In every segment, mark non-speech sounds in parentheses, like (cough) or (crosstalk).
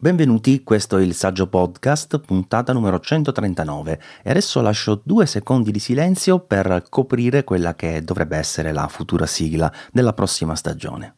Benvenuti, questo è il Saggio Podcast, puntata numero 139 e adesso lascio due secondi di silenzio per coprire quella che dovrebbe essere la futura sigla della prossima stagione.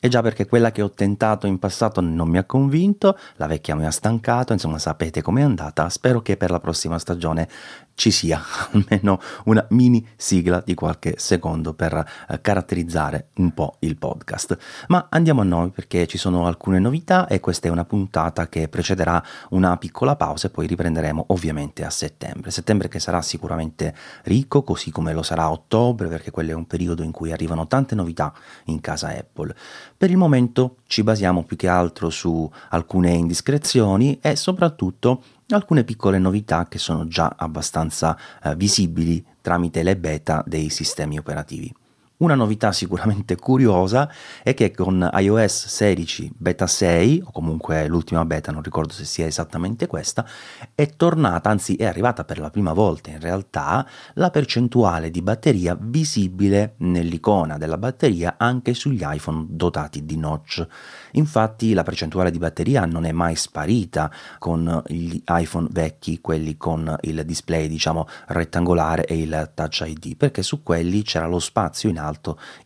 E già perché quella che ho tentato in passato non mi ha convinto, la vecchia mi ha stancato, insomma sapete com'è andata, spero che per la prossima stagione ci sia (laughs) almeno una mini sigla di qualche secondo per eh, caratterizzare un po' il podcast. Ma andiamo a noi perché ci sono alcune novità e questa è una puntata che precederà una piccola pausa e poi riprenderemo ovviamente a settembre. Settembre che sarà sicuramente ricco, così come lo sarà ottobre, perché quello è un periodo in cui arrivano tante novità in casa Apple. Per il momento ci basiamo più che altro su alcune indiscrezioni e soprattutto alcune piccole novità che sono già abbastanza eh, visibili tramite le beta dei sistemi operativi. Una novità sicuramente curiosa è che con iOS 16 beta 6, o comunque l'ultima beta, non ricordo se sia esattamente questa, è tornata, anzi è arrivata per la prima volta in realtà, la percentuale di batteria visibile nell'icona della batteria anche sugli iPhone dotati di notch. Infatti la percentuale di batteria non è mai sparita con gli iPhone vecchi, quelli con il display diciamo rettangolare e il Touch ID, perché su quelli c'era lo spazio in alto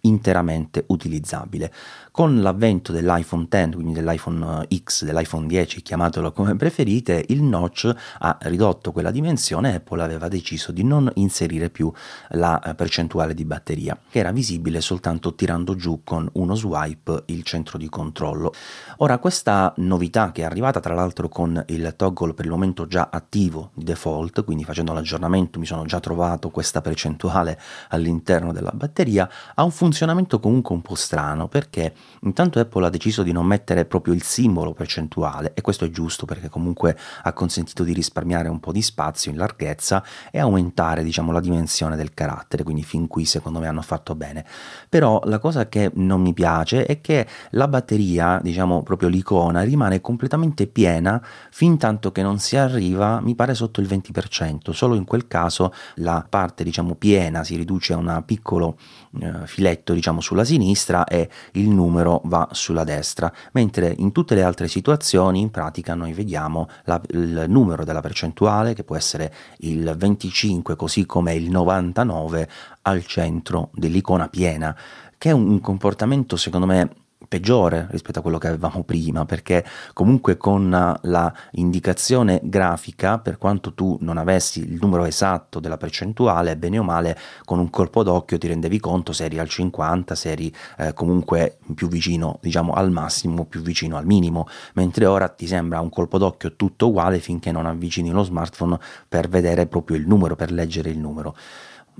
interamente utilizzabile. Con l'avvento dell'iPhone X, quindi dell'iPhone eh, X, dell'iPhone 10, chiamatelo come preferite, il notch ha ridotto quella dimensione e Apple aveva deciso di non inserire più la eh, percentuale di batteria, che era visibile soltanto tirando giù con uno swipe il centro di controllo. Ora, questa novità che è arrivata tra l'altro con il toggle per il momento già attivo di default, quindi facendo l'aggiornamento mi sono già trovato questa percentuale all'interno della batteria, ha un funzionamento comunque un po' strano perché Intanto Apple ha deciso di non mettere proprio il simbolo percentuale e questo è giusto perché comunque ha consentito di risparmiare un po' di spazio in larghezza e aumentare diciamo la dimensione del carattere, quindi fin qui secondo me hanno fatto bene. Però la cosa che non mi piace è che la batteria, diciamo proprio l'icona, rimane completamente piena fin tanto che non si arriva, mi pare sotto il 20%, solo in quel caso la parte diciamo piena si riduce a un piccolo eh, filetto diciamo sulla sinistra e il numero va sulla destra, mentre in tutte le altre situazioni in pratica noi vediamo la, il numero della percentuale che può essere il 25 così come il 99 al centro dell'icona piena, che è un comportamento secondo me peggiore rispetto a quello che avevamo prima, perché comunque con la indicazione grafica, per quanto tu non avessi il numero esatto della percentuale, bene o male, con un colpo d'occhio ti rendevi conto se eri al 50, se eri eh, comunque più vicino, diciamo al massimo, più vicino al minimo, mentre ora ti sembra un colpo d'occhio tutto uguale finché non avvicini lo smartphone per vedere proprio il numero, per leggere il numero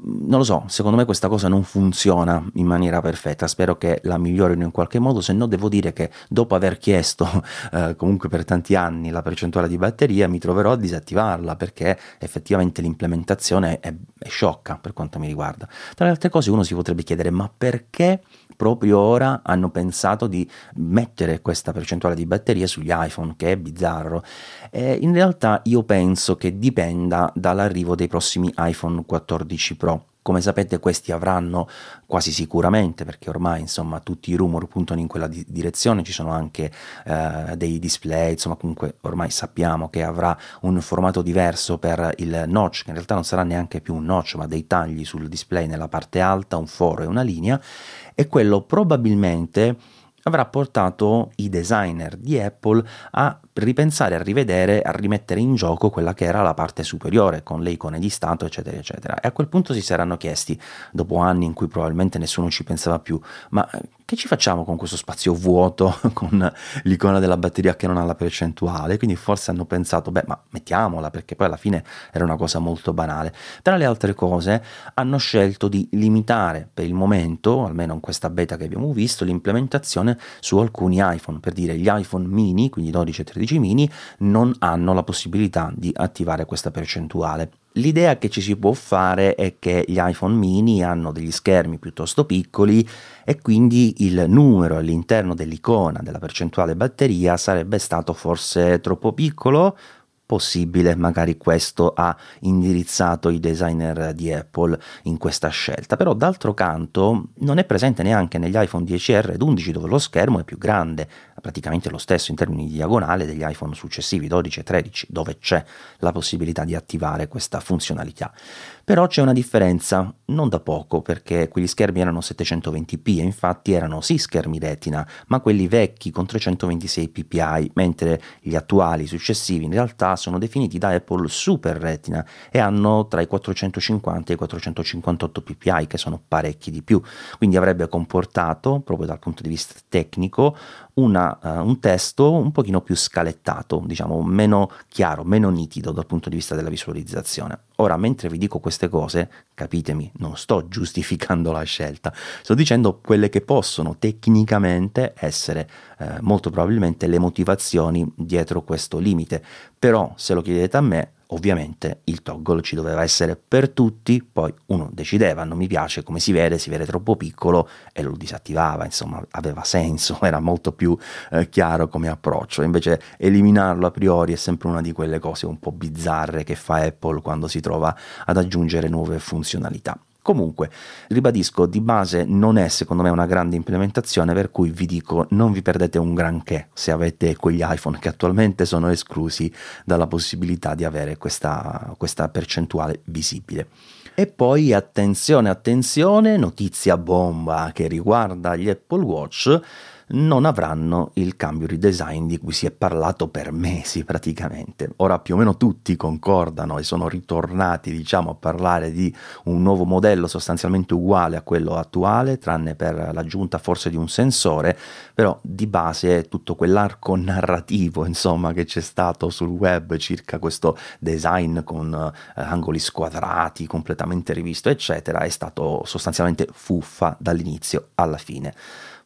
non lo so, secondo me questa cosa non funziona in maniera perfetta, spero che la migliorino in qualche modo, se no devo dire che dopo aver chiesto (laughs) eh, comunque per tanti anni la percentuale di batteria mi troverò a disattivarla perché effettivamente l'implementazione è, è sciocca per quanto mi riguarda. Tra le altre cose uno si potrebbe chiedere ma perché proprio ora hanno pensato di mettere questa percentuale di batteria sugli iPhone, che è bizzarro. E in realtà io penso che dipenda dall'arrivo dei prossimi iPhone 14 Pro. Come sapete questi avranno quasi sicuramente, perché ormai insomma tutti i rumor puntano in quella di- direzione, ci sono anche eh, dei display, insomma comunque ormai sappiamo che avrà un formato diverso per il notch, che in realtà non sarà neanche più un notch, ma dei tagli sul display nella parte alta, un foro e una linea, e quello probabilmente avrà portato i designer di Apple a ripensare, a rivedere, a rimettere in gioco quella che era la parte superiore con le icone di stato, eccetera, eccetera. E a quel punto si saranno chiesti, dopo anni in cui probabilmente nessuno ci pensava più, ma eh, che ci facciamo con questo spazio vuoto, (laughs) con l'icona della batteria che non ha la percentuale? Quindi forse hanno pensato, beh, ma mettiamola, perché poi alla fine era una cosa molto banale. Tra le altre cose, hanno scelto di limitare per il momento, almeno in questa beta che abbiamo visto, l'implementazione su alcuni iPhone, per dire gli iPhone mini, quindi 12 e 13 13 mini non hanno la possibilità di attivare questa percentuale. L'idea che ci si può fare è che gli iPhone mini hanno degli schermi piuttosto piccoli e quindi il numero all'interno dell'icona della percentuale batteria sarebbe stato forse troppo piccolo, possibile, magari questo ha indirizzato i designer di Apple in questa scelta, però d'altro canto non è presente neanche negli iPhone 10R ed 11 dove lo schermo è più grande, praticamente lo stesso in termini di diagonale degli iPhone successivi 12 e 13 dove c'è la possibilità di attivare questa funzionalità. Però c'è una differenza, non da poco, perché quegli schermi erano 720p e infatti erano sì schermi retina, ma quelli vecchi con 326 ppi, mentre gli attuali successivi in realtà sono definiti da Apple Super Retina e hanno tra i 450 e i 458 ppi, che sono parecchi di più. Quindi avrebbe comportato, proprio dal punto di vista tecnico, una, uh, un testo un pochino più scalettato, diciamo meno chiaro, meno nitido dal punto di vista della visualizzazione. Ora, mentre vi dico queste cose, capitemi, non sto (laughs) giustificando la scelta, sto dicendo quelle che possono tecnicamente essere eh, molto probabilmente le motivazioni dietro questo limite. Però, se lo chiedete a me, Ovviamente il toggle ci doveva essere per tutti, poi uno decideva, non mi piace come si vede, si vede troppo piccolo e lo disattivava, insomma aveva senso, (laughs) era molto più eh, chiaro come approccio, invece eliminarlo a priori è sempre una di quelle cose un po' bizzarre che fa Apple quando si trova ad aggiungere nuove funzionalità. Comunque, ribadisco, di base non è secondo me una grande implementazione, per cui vi dico non vi perdete un granché se avete quegli iPhone che attualmente sono esclusi dalla possibilità di avere questa, questa percentuale visibile. E poi attenzione, attenzione, notizia bomba che riguarda gli Apple Watch non avranno il cambio redesign di cui si è parlato per mesi praticamente. Ora più o meno tutti concordano e sono ritornati diciamo a parlare di un nuovo modello sostanzialmente uguale a quello attuale, tranne per l'aggiunta forse di un sensore, però di base tutto quell'arco narrativo insomma che c'è stato sul web circa questo design con eh, angoli squadrati completamente rivisto eccetera è stato sostanzialmente fuffa dall'inizio alla fine.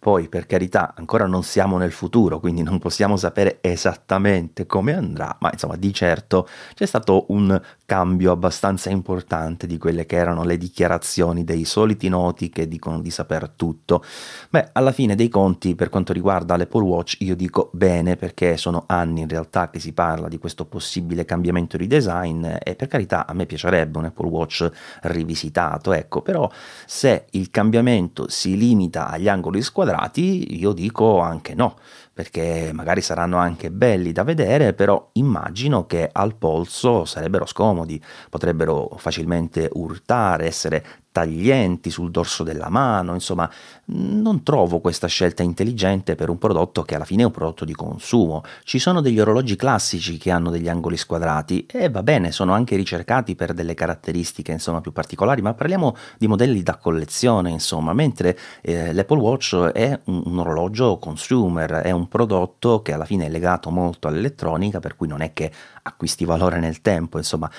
Poi, per carità, ancora non siamo nel futuro, quindi non possiamo sapere esattamente come andrà, ma insomma, di certo c'è stato un cambio abbastanza importante di quelle che erano le dichiarazioni dei soliti noti che dicono di saper tutto. Beh, alla fine dei conti, per quanto riguarda l'Apple Watch, io dico bene perché sono anni in realtà che si parla di questo possibile cambiamento di design e per carità a me piacerebbe un Apple Watch rivisitato, ecco, però se il cambiamento si limita agli angoli squadrati, quadrati, io dico anche no, perché magari saranno anche belli da vedere, però immagino che al polso sarebbero scomodi, potrebbero facilmente urtare, essere taglienti sul dorso della mano, insomma, non trovo questa scelta intelligente per un prodotto che alla fine è un prodotto di consumo. Ci sono degli orologi classici che hanno degli angoli squadrati e va bene, sono anche ricercati per delle caratteristiche, insomma, più particolari, ma parliamo di modelli da collezione, insomma, mentre eh, l'Apple Watch è un, un orologio consumer, è un prodotto che alla fine è legato molto all'elettronica, per cui non è che acquisti valore nel tempo, insomma,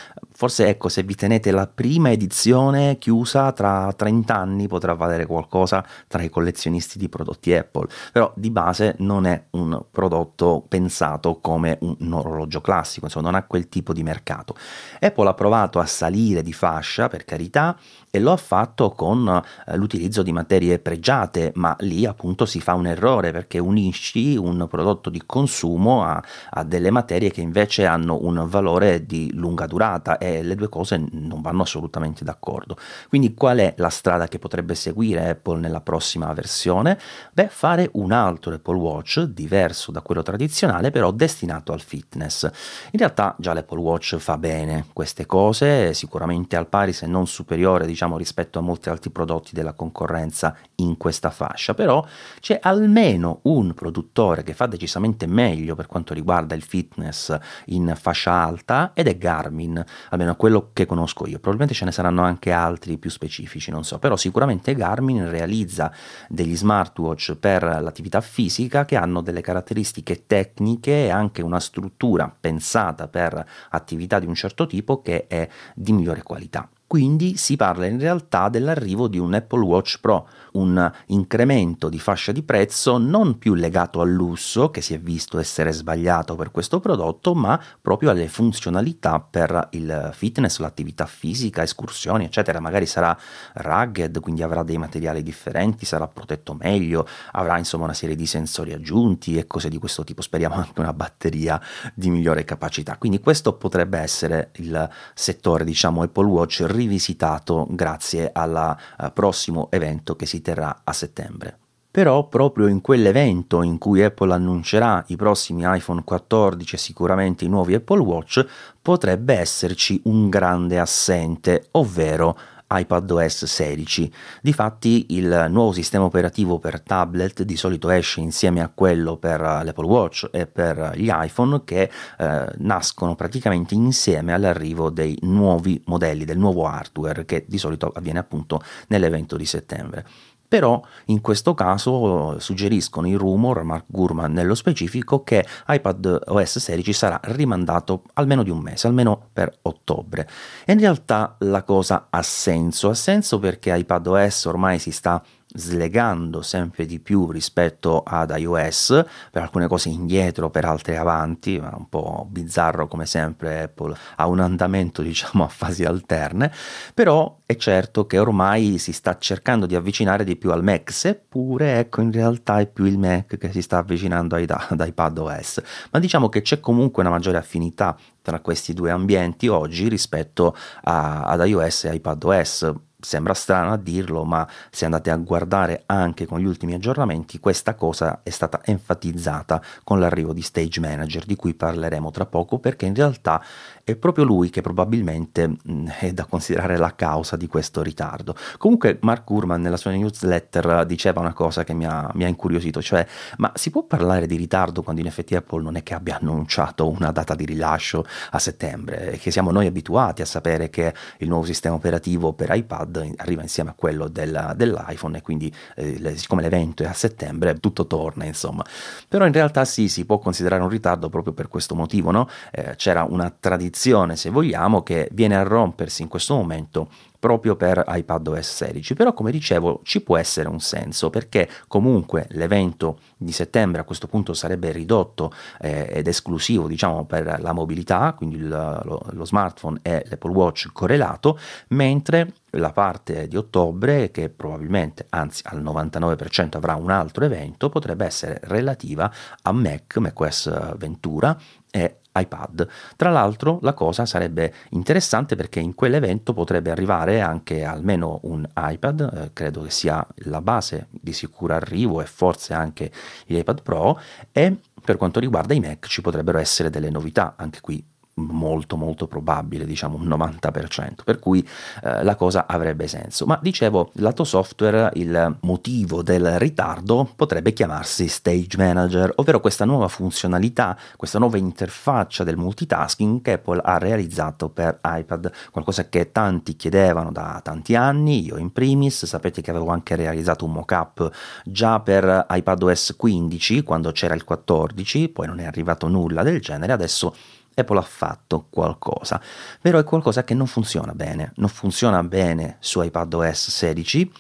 forse ecco, se vi tenete la prima edizione chiusa tra 30 anni potrà valere qualcosa tra i collezionisti di prodotti Apple, però di base non è un prodotto pensato come un orologio classico, insomma, non ha quel tipo di mercato. Apple ha provato a salire di fascia, per carità, e lo ha fatto con eh, l'utilizzo di materie pregiate, ma lì appunto si fa un errore perché unisci un prodotto di consumo a, a delle materie che invece hanno un valore di lunga durata e le due cose non vanno assolutamente d'accordo. Quindi qual è la strada che potrebbe seguire Apple nella prossima versione? Beh, fare un altro Apple Watch diverso da quello tradizionale, però destinato al fitness. In realtà già l'Apple Watch fa bene queste cose, sicuramente al pari se non superiore diciamo rispetto a molti altri prodotti della concorrenza in questa fascia, però c'è almeno un produttore che fa decisamente meglio per quanto riguarda il fitness in fascia alta ed è Garmin, almeno quello che conosco io. Probabilmente ce ne saranno anche altri più specifici, non so, però sicuramente Garmin realizza degli smartwatch per l'attività fisica che hanno delle caratteristiche tecniche e anche una struttura pensata per attività di un certo tipo che è di migliore qualità. Quindi si parla in realtà dell'arrivo di un Apple Watch Pro, un incremento di fascia di prezzo non più legato al lusso, che si è visto essere sbagliato per questo prodotto, ma proprio alle funzionalità per il fitness, l'attività fisica, escursioni, eccetera. Magari sarà rugged, quindi avrà dei materiali differenti, sarà protetto meglio, avrà insomma una serie di sensori aggiunti e cose di questo tipo. Speriamo anche una batteria di migliore capacità. Quindi questo potrebbe essere il settore, diciamo, Apple Watch rivisitato grazie al uh, prossimo evento che si terrà a settembre. però proprio in quell'evento in cui Apple annuncerà i prossimi iPhone 14 e sicuramente i nuovi Apple Watch potrebbe esserci un grande assente, ovvero iPadOS 16. Difatti il nuovo sistema operativo per tablet di solito esce insieme a quello per l'Apple Watch e per gli iPhone che eh, nascono praticamente insieme all'arrivo dei nuovi modelli, del nuovo hardware che di solito avviene appunto nell'evento di settembre. Però in questo caso suggeriscono i rumor, Mark Gurman nello specifico, che iPad OS 16 sarà rimandato almeno di un mese, almeno per ottobre. E in realtà la cosa ha senso, ha senso perché iPad OS ormai si sta slegando sempre di più rispetto ad iOS, per alcune cose indietro, per altre avanti, ma un po' bizzarro come sempre Apple ha un andamento (laughs) diciamo a fasi alterne, però è certo che ormai si sta cercando di avvicinare di più al Mac, seppure ecco in realtà è più il Mac che si sta avvicinando ad, ad iPadOS, ma diciamo che c'è comunque una maggiore affinità tra questi due ambienti oggi rispetto a, ad iOS e iPadOS Sembra strano a dirlo, ma se andate a guardare anche con gli ultimi aggiornamenti, questa cosa è stata enfatizzata con l'arrivo di Stage Manager, di cui parleremo tra poco, perché in realtà è proprio lui che probabilmente mm, è da considerare la causa di questo ritardo. Comunque Mark Gurman nella sua newsletter diceva una cosa che mi ha, mi ha incuriosito, cioè ma si può parlare di ritardo quando in effetti Apple non è che abbia annunciato una data di rilascio a settembre, che siamo noi abituati a sapere che il nuovo sistema operativo per iPad arriva insieme a quello del, dell'iPhone e quindi eh, siccome l'evento è a settembre tutto torna insomma. Però in realtà sì, si può considerare un ritardo proprio per questo motivo, no? eh, c'era una tradizione se vogliamo che viene a rompersi in questo momento proprio per iPadOS 16. Però come dicevo ci può essere un senso perché comunque l'evento di settembre a questo punto sarebbe ridotto eh, ed esclusivo diciamo per la mobilità, quindi il, lo, lo smartphone e l'Apple Watch correlato, mentre la parte di ottobre, che probabilmente, anzi al 99% avrà un altro evento, potrebbe essere relativa a Mac, macOS Ventura e iPad. Tra l'altro la cosa sarebbe interessante perché in quell'evento potrebbe arrivare anche almeno un iPad, eh, credo che sia la base di sicuro arrivo e forse anche l'iPad Pro e per quanto riguarda i Mac ci potrebbero essere delle novità, anche qui molto molto probabile, diciamo un 90%, per cui eh, la cosa avrebbe senso. Ma dicevo, lato software il motivo del ritardo potrebbe chiamarsi Stage Manager, ovvero questa nuova funzionalità, questa nuova interfaccia del multitasking che Apple ha realizzato per iPad, qualcosa che tanti chiedevano da tanti anni, io in primis, sapete che avevo anche realizzato un mock-up già per iPadOS 15 quando c'era il 14, poi non è arrivato nulla del genere, adesso Apple ha fatto qualcosa, però è qualcosa che non funziona bene, non funziona bene su iPadOS 16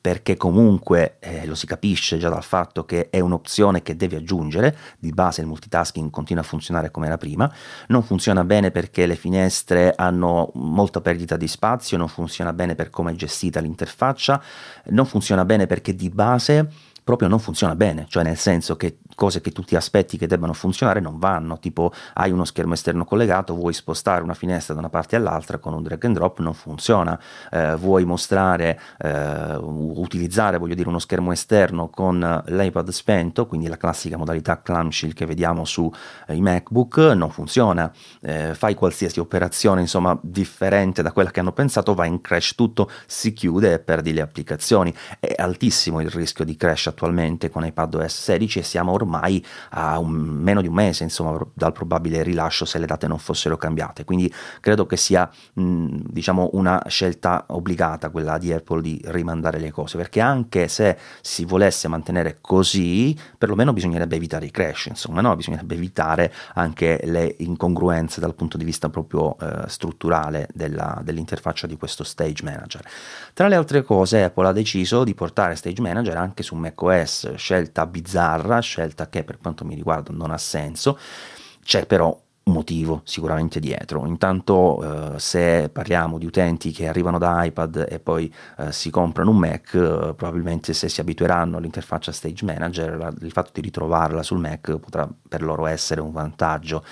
perché comunque eh, lo si capisce già dal fatto che è un'opzione che devi aggiungere, di base il multitasking continua a funzionare come era prima, non funziona bene perché le finestre hanno molta perdita di spazio, non funziona bene per come è gestita l'interfaccia, non funziona bene perché di base proprio non funziona bene, cioè nel senso che cose che tu ti aspetti che debbano funzionare non vanno, tipo hai uno schermo esterno collegato, vuoi spostare una finestra da una parte all'altra con un drag and drop, non funziona, eh, vuoi mostrare, eh, utilizzare, voglio dire, uno schermo esterno con l'iPad spento, quindi la classica modalità clamshell che vediamo sui eh, MacBook, non funziona, eh, fai qualsiasi operazione insomma differente da quella che hanno pensato, va in crash tutto, si chiude e perdi le applicazioni, è altissimo il rischio di crash attualmente con iPadOS 16 e siamo ormai a un, meno di un mese insomma, dal probabile rilascio se le date non fossero cambiate. Quindi credo che sia mh, diciamo una scelta obbligata quella di Apple di rimandare le cose, perché anche se si volesse mantenere così, perlomeno bisognerebbe evitare i crash, insomma, no? bisognerebbe evitare anche le incongruenze dal punto di vista proprio eh, strutturale della, dell'interfaccia di questo Stage Manager. Tra le altre cose, Apple ha deciso di portare Stage Manager anche su macOS, scelta bizzarra, scelta che per quanto mi riguarda non ha senso, c'è però un motivo sicuramente dietro. Intanto eh, se parliamo di utenti che arrivano da iPad e poi eh, si comprano un Mac, eh, probabilmente se si abitueranno all'interfaccia Stage Manager, la, il fatto di ritrovarla sul Mac potrà per loro essere un vantaggio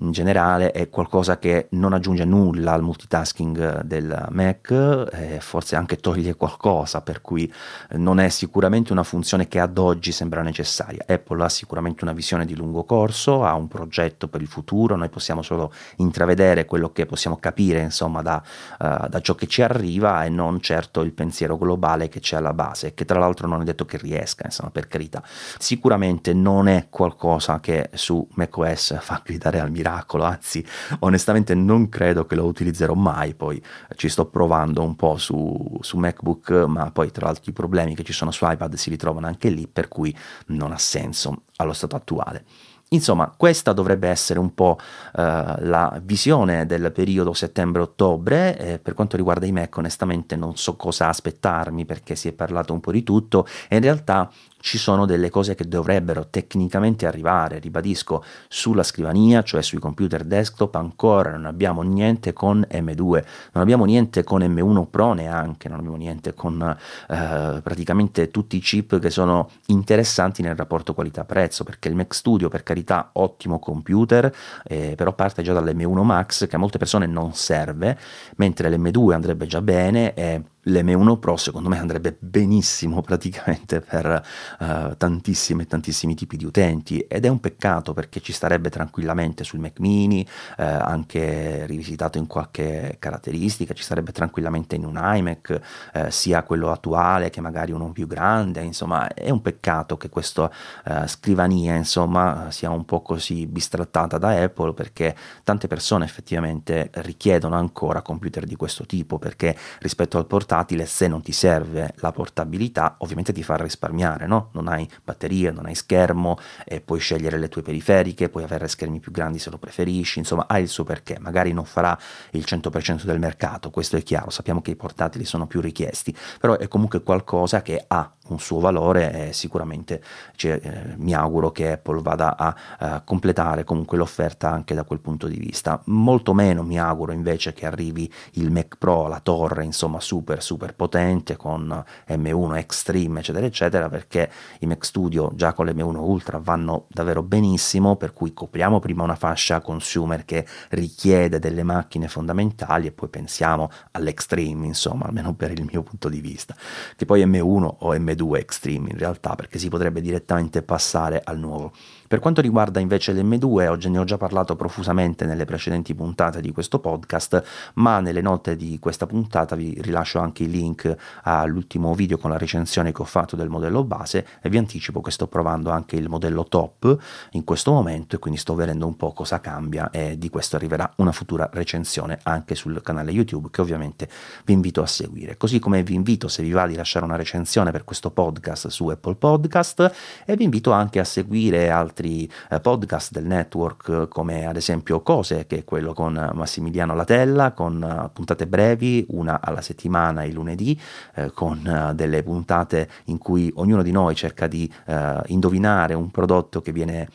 in generale è qualcosa che non aggiunge nulla al multitasking del Mac, eh, forse anche toglie qualcosa, per cui non è sicuramente una funzione che ad oggi sembra necessaria. Apple ha sicuramente una visione di lungo corso, ha un progetto per il futuro, noi possiamo solo intravedere quello che possiamo capire insomma da, uh, da ciò che ci arriva e non certo il pensiero globale che c'è alla base, che tra l'altro non è detto che riesca, insomma, per carità. Sicuramente non è qualcosa che su macOS fa gridare al miracolo, anzi onestamente non credo che lo utilizzerò mai, poi ci sto provando un po' su, su MacBook, ma poi tra l'altro i problemi che ci sono su iPad si ritrovano anche lì, per cui non ha senso allo stato attuale. Insomma, questa dovrebbe essere un po' uh, la visione del periodo settembre-ottobre. Eh, per quanto riguarda i Mac, onestamente non so cosa aspettarmi perché si è parlato un po' di tutto e in realtà ci sono delle cose che dovrebbero tecnicamente arrivare, ribadisco, sulla scrivania, cioè sui computer desktop, ancora non abbiamo niente con M2, non abbiamo niente con M1 Pro neanche, non abbiamo niente con eh, praticamente tutti i chip che sono interessanti nel rapporto qualità-prezzo, perché il Mac Studio, per carità, ottimo computer, eh, però parte già dall'M1 Max che a molte persone non serve, mentre l'M2 andrebbe già bene e l'M1 Pro secondo me andrebbe benissimo praticamente per uh, tantissimi tantissimi tipi di utenti. Ed è un peccato perché ci starebbe tranquillamente sul Mac mini uh, anche rivisitato in qualche caratteristica ci starebbe tranquillamente in un iMac uh, sia quello attuale che magari uno più grande. Insomma è un peccato che questa scrivania insomma sia un po' così bistrattata da Apple perché tante persone effettivamente richiedono ancora computer di questo tipo perché rispetto al portatile portatile, se non ti serve la portabilità, ovviamente ti fa risparmiare, no? Non hai batteria, non hai schermo, e puoi scegliere le tue periferiche, puoi avere schermi più grandi se lo preferisci, insomma, ha il suo perché. Magari non farà il 100% del mercato, questo è chiaro, sappiamo che i portatili sono più richiesti, però è comunque qualcosa che ha un suo valore e sicuramente cioè, eh, mi auguro che Apple vada a, a completare comunque l'offerta anche da quel punto di vista. Molto meno mi auguro invece che arrivi il Mac Pro, la torre, insomma, super super potente con M1 Extreme eccetera eccetera perché i Mac Studio già con l'M1 Ultra vanno davvero benissimo per cui copriamo prima una fascia consumer che richiede delle macchine fondamentali e poi pensiamo all'Extreme insomma almeno per il mio punto di vista che poi M1 o M2 Extreme in realtà perché si potrebbe direttamente passare al nuovo per quanto riguarda invece l'M2, oggi ne ho già parlato profusamente nelle precedenti puntate di questo podcast, ma nelle note di questa puntata vi rilascio anche il link all'ultimo video con la recensione che ho fatto del modello base e vi anticipo che sto provando anche il modello top in questo momento e quindi sto vedendo un po' cosa cambia e di questo arriverà una futura recensione anche sul canale YouTube che ovviamente vi invito a seguire. Così come vi invito se vi va di lasciare una recensione per questo podcast su Apple Podcast e vi invito anche a seguire altri altri eh, podcast del network come ad esempio Cose che è quello con Massimiliano Latella con puntate brevi una alla settimana il lunedì eh, con delle puntate in cui ognuno di noi cerca di uh, indovinare un prodotto che viene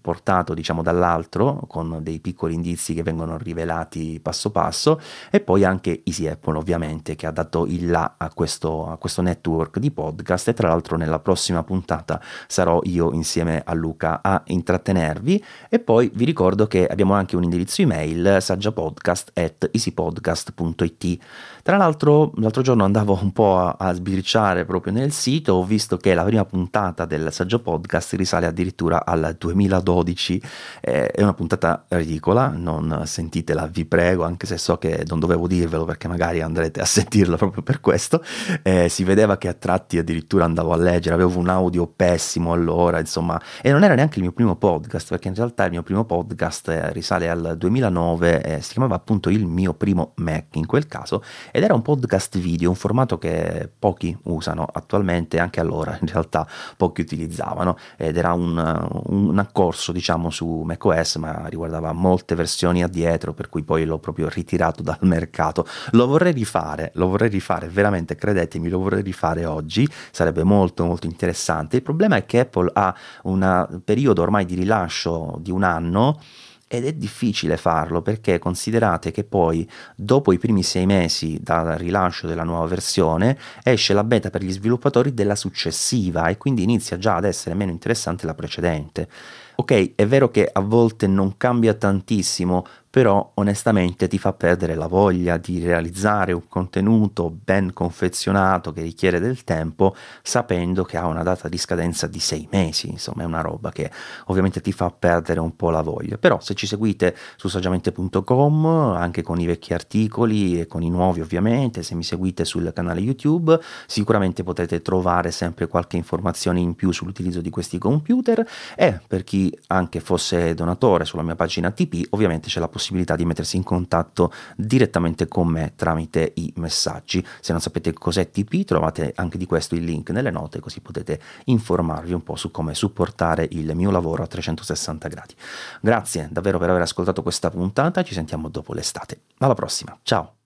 portato diciamo dall'altro con dei piccoli indizi che vengono rivelati passo passo e poi anche Easy Apple ovviamente che ha dato il là a questo, a questo network di podcast. E tra l'altro nella prossima puntata sarò io insieme a Luca a intrattenervi. E poi vi ricordo che abbiamo anche un indirizzo email saggiapodcast at easypodcast.it tra l'altro l'altro giorno andavo un po' a, a sbirciare proprio nel sito ho visto che la prima puntata del saggio podcast risale addirittura al 2012 eh, è una puntata ridicola non sentitela vi prego anche se so che non dovevo dirvelo perché magari andrete a (laughs) sentirla proprio per questo. Eh, si vedeva che a tratti addirittura andavo a leggere avevo un audio pessimo allora insomma e non era neanche anche il mio primo podcast, perché in realtà il mio primo podcast eh, risale al 2009, eh, si chiamava appunto Il mio primo Mac in quel caso, ed era un podcast video, un formato che pochi usano attualmente, anche allora in realtà pochi utilizzavano, ed era un, un accorso diciamo su macOS, ma riguardava molte versioni addietro, per cui poi l'ho proprio ritirato dal mercato. Lo vorrei rifare, lo vorrei rifare, veramente credetemi, lo vorrei rifare oggi, sarebbe molto molto interessante. Il problema è che Apple ha una periodo periodo ormai di rilascio di un anno ed è difficile farlo perché considerate che poi dopo i primi sei mesi dal rilascio della nuova versione esce la beta per gli sviluppatori della successiva e quindi inizia già ad essere meno interessante la precedente. Ok, è vero che a volte non cambia tantissimo, però onestamente ti fa perdere la voglia di realizzare un contenuto ben confezionato che richiede del tempo sapendo che ha una data di scadenza di sei mesi, insomma è una roba che ovviamente ti fa perdere un po' la voglia, però se ci seguite su saggiamente.com anche con i vecchi articoli e con i nuovi ovviamente, se mi seguite sul canale YouTube sicuramente potete trovare sempre qualche informazione in più sull'utilizzo di questi computer. E per chi anche fosse donatore sulla mia pagina TP ovviamente c'è la possibilità possibilità di mettersi in contatto direttamente con me tramite i messaggi. Se non sapete cos'è TP, trovate anche di questo il link nelle note, così potete informarvi un po' su come supportare il mio lavoro a 360 gradi. Grazie davvero per aver ascoltato questa puntata, ci sentiamo dopo l'estate. Alla prossima, ciao!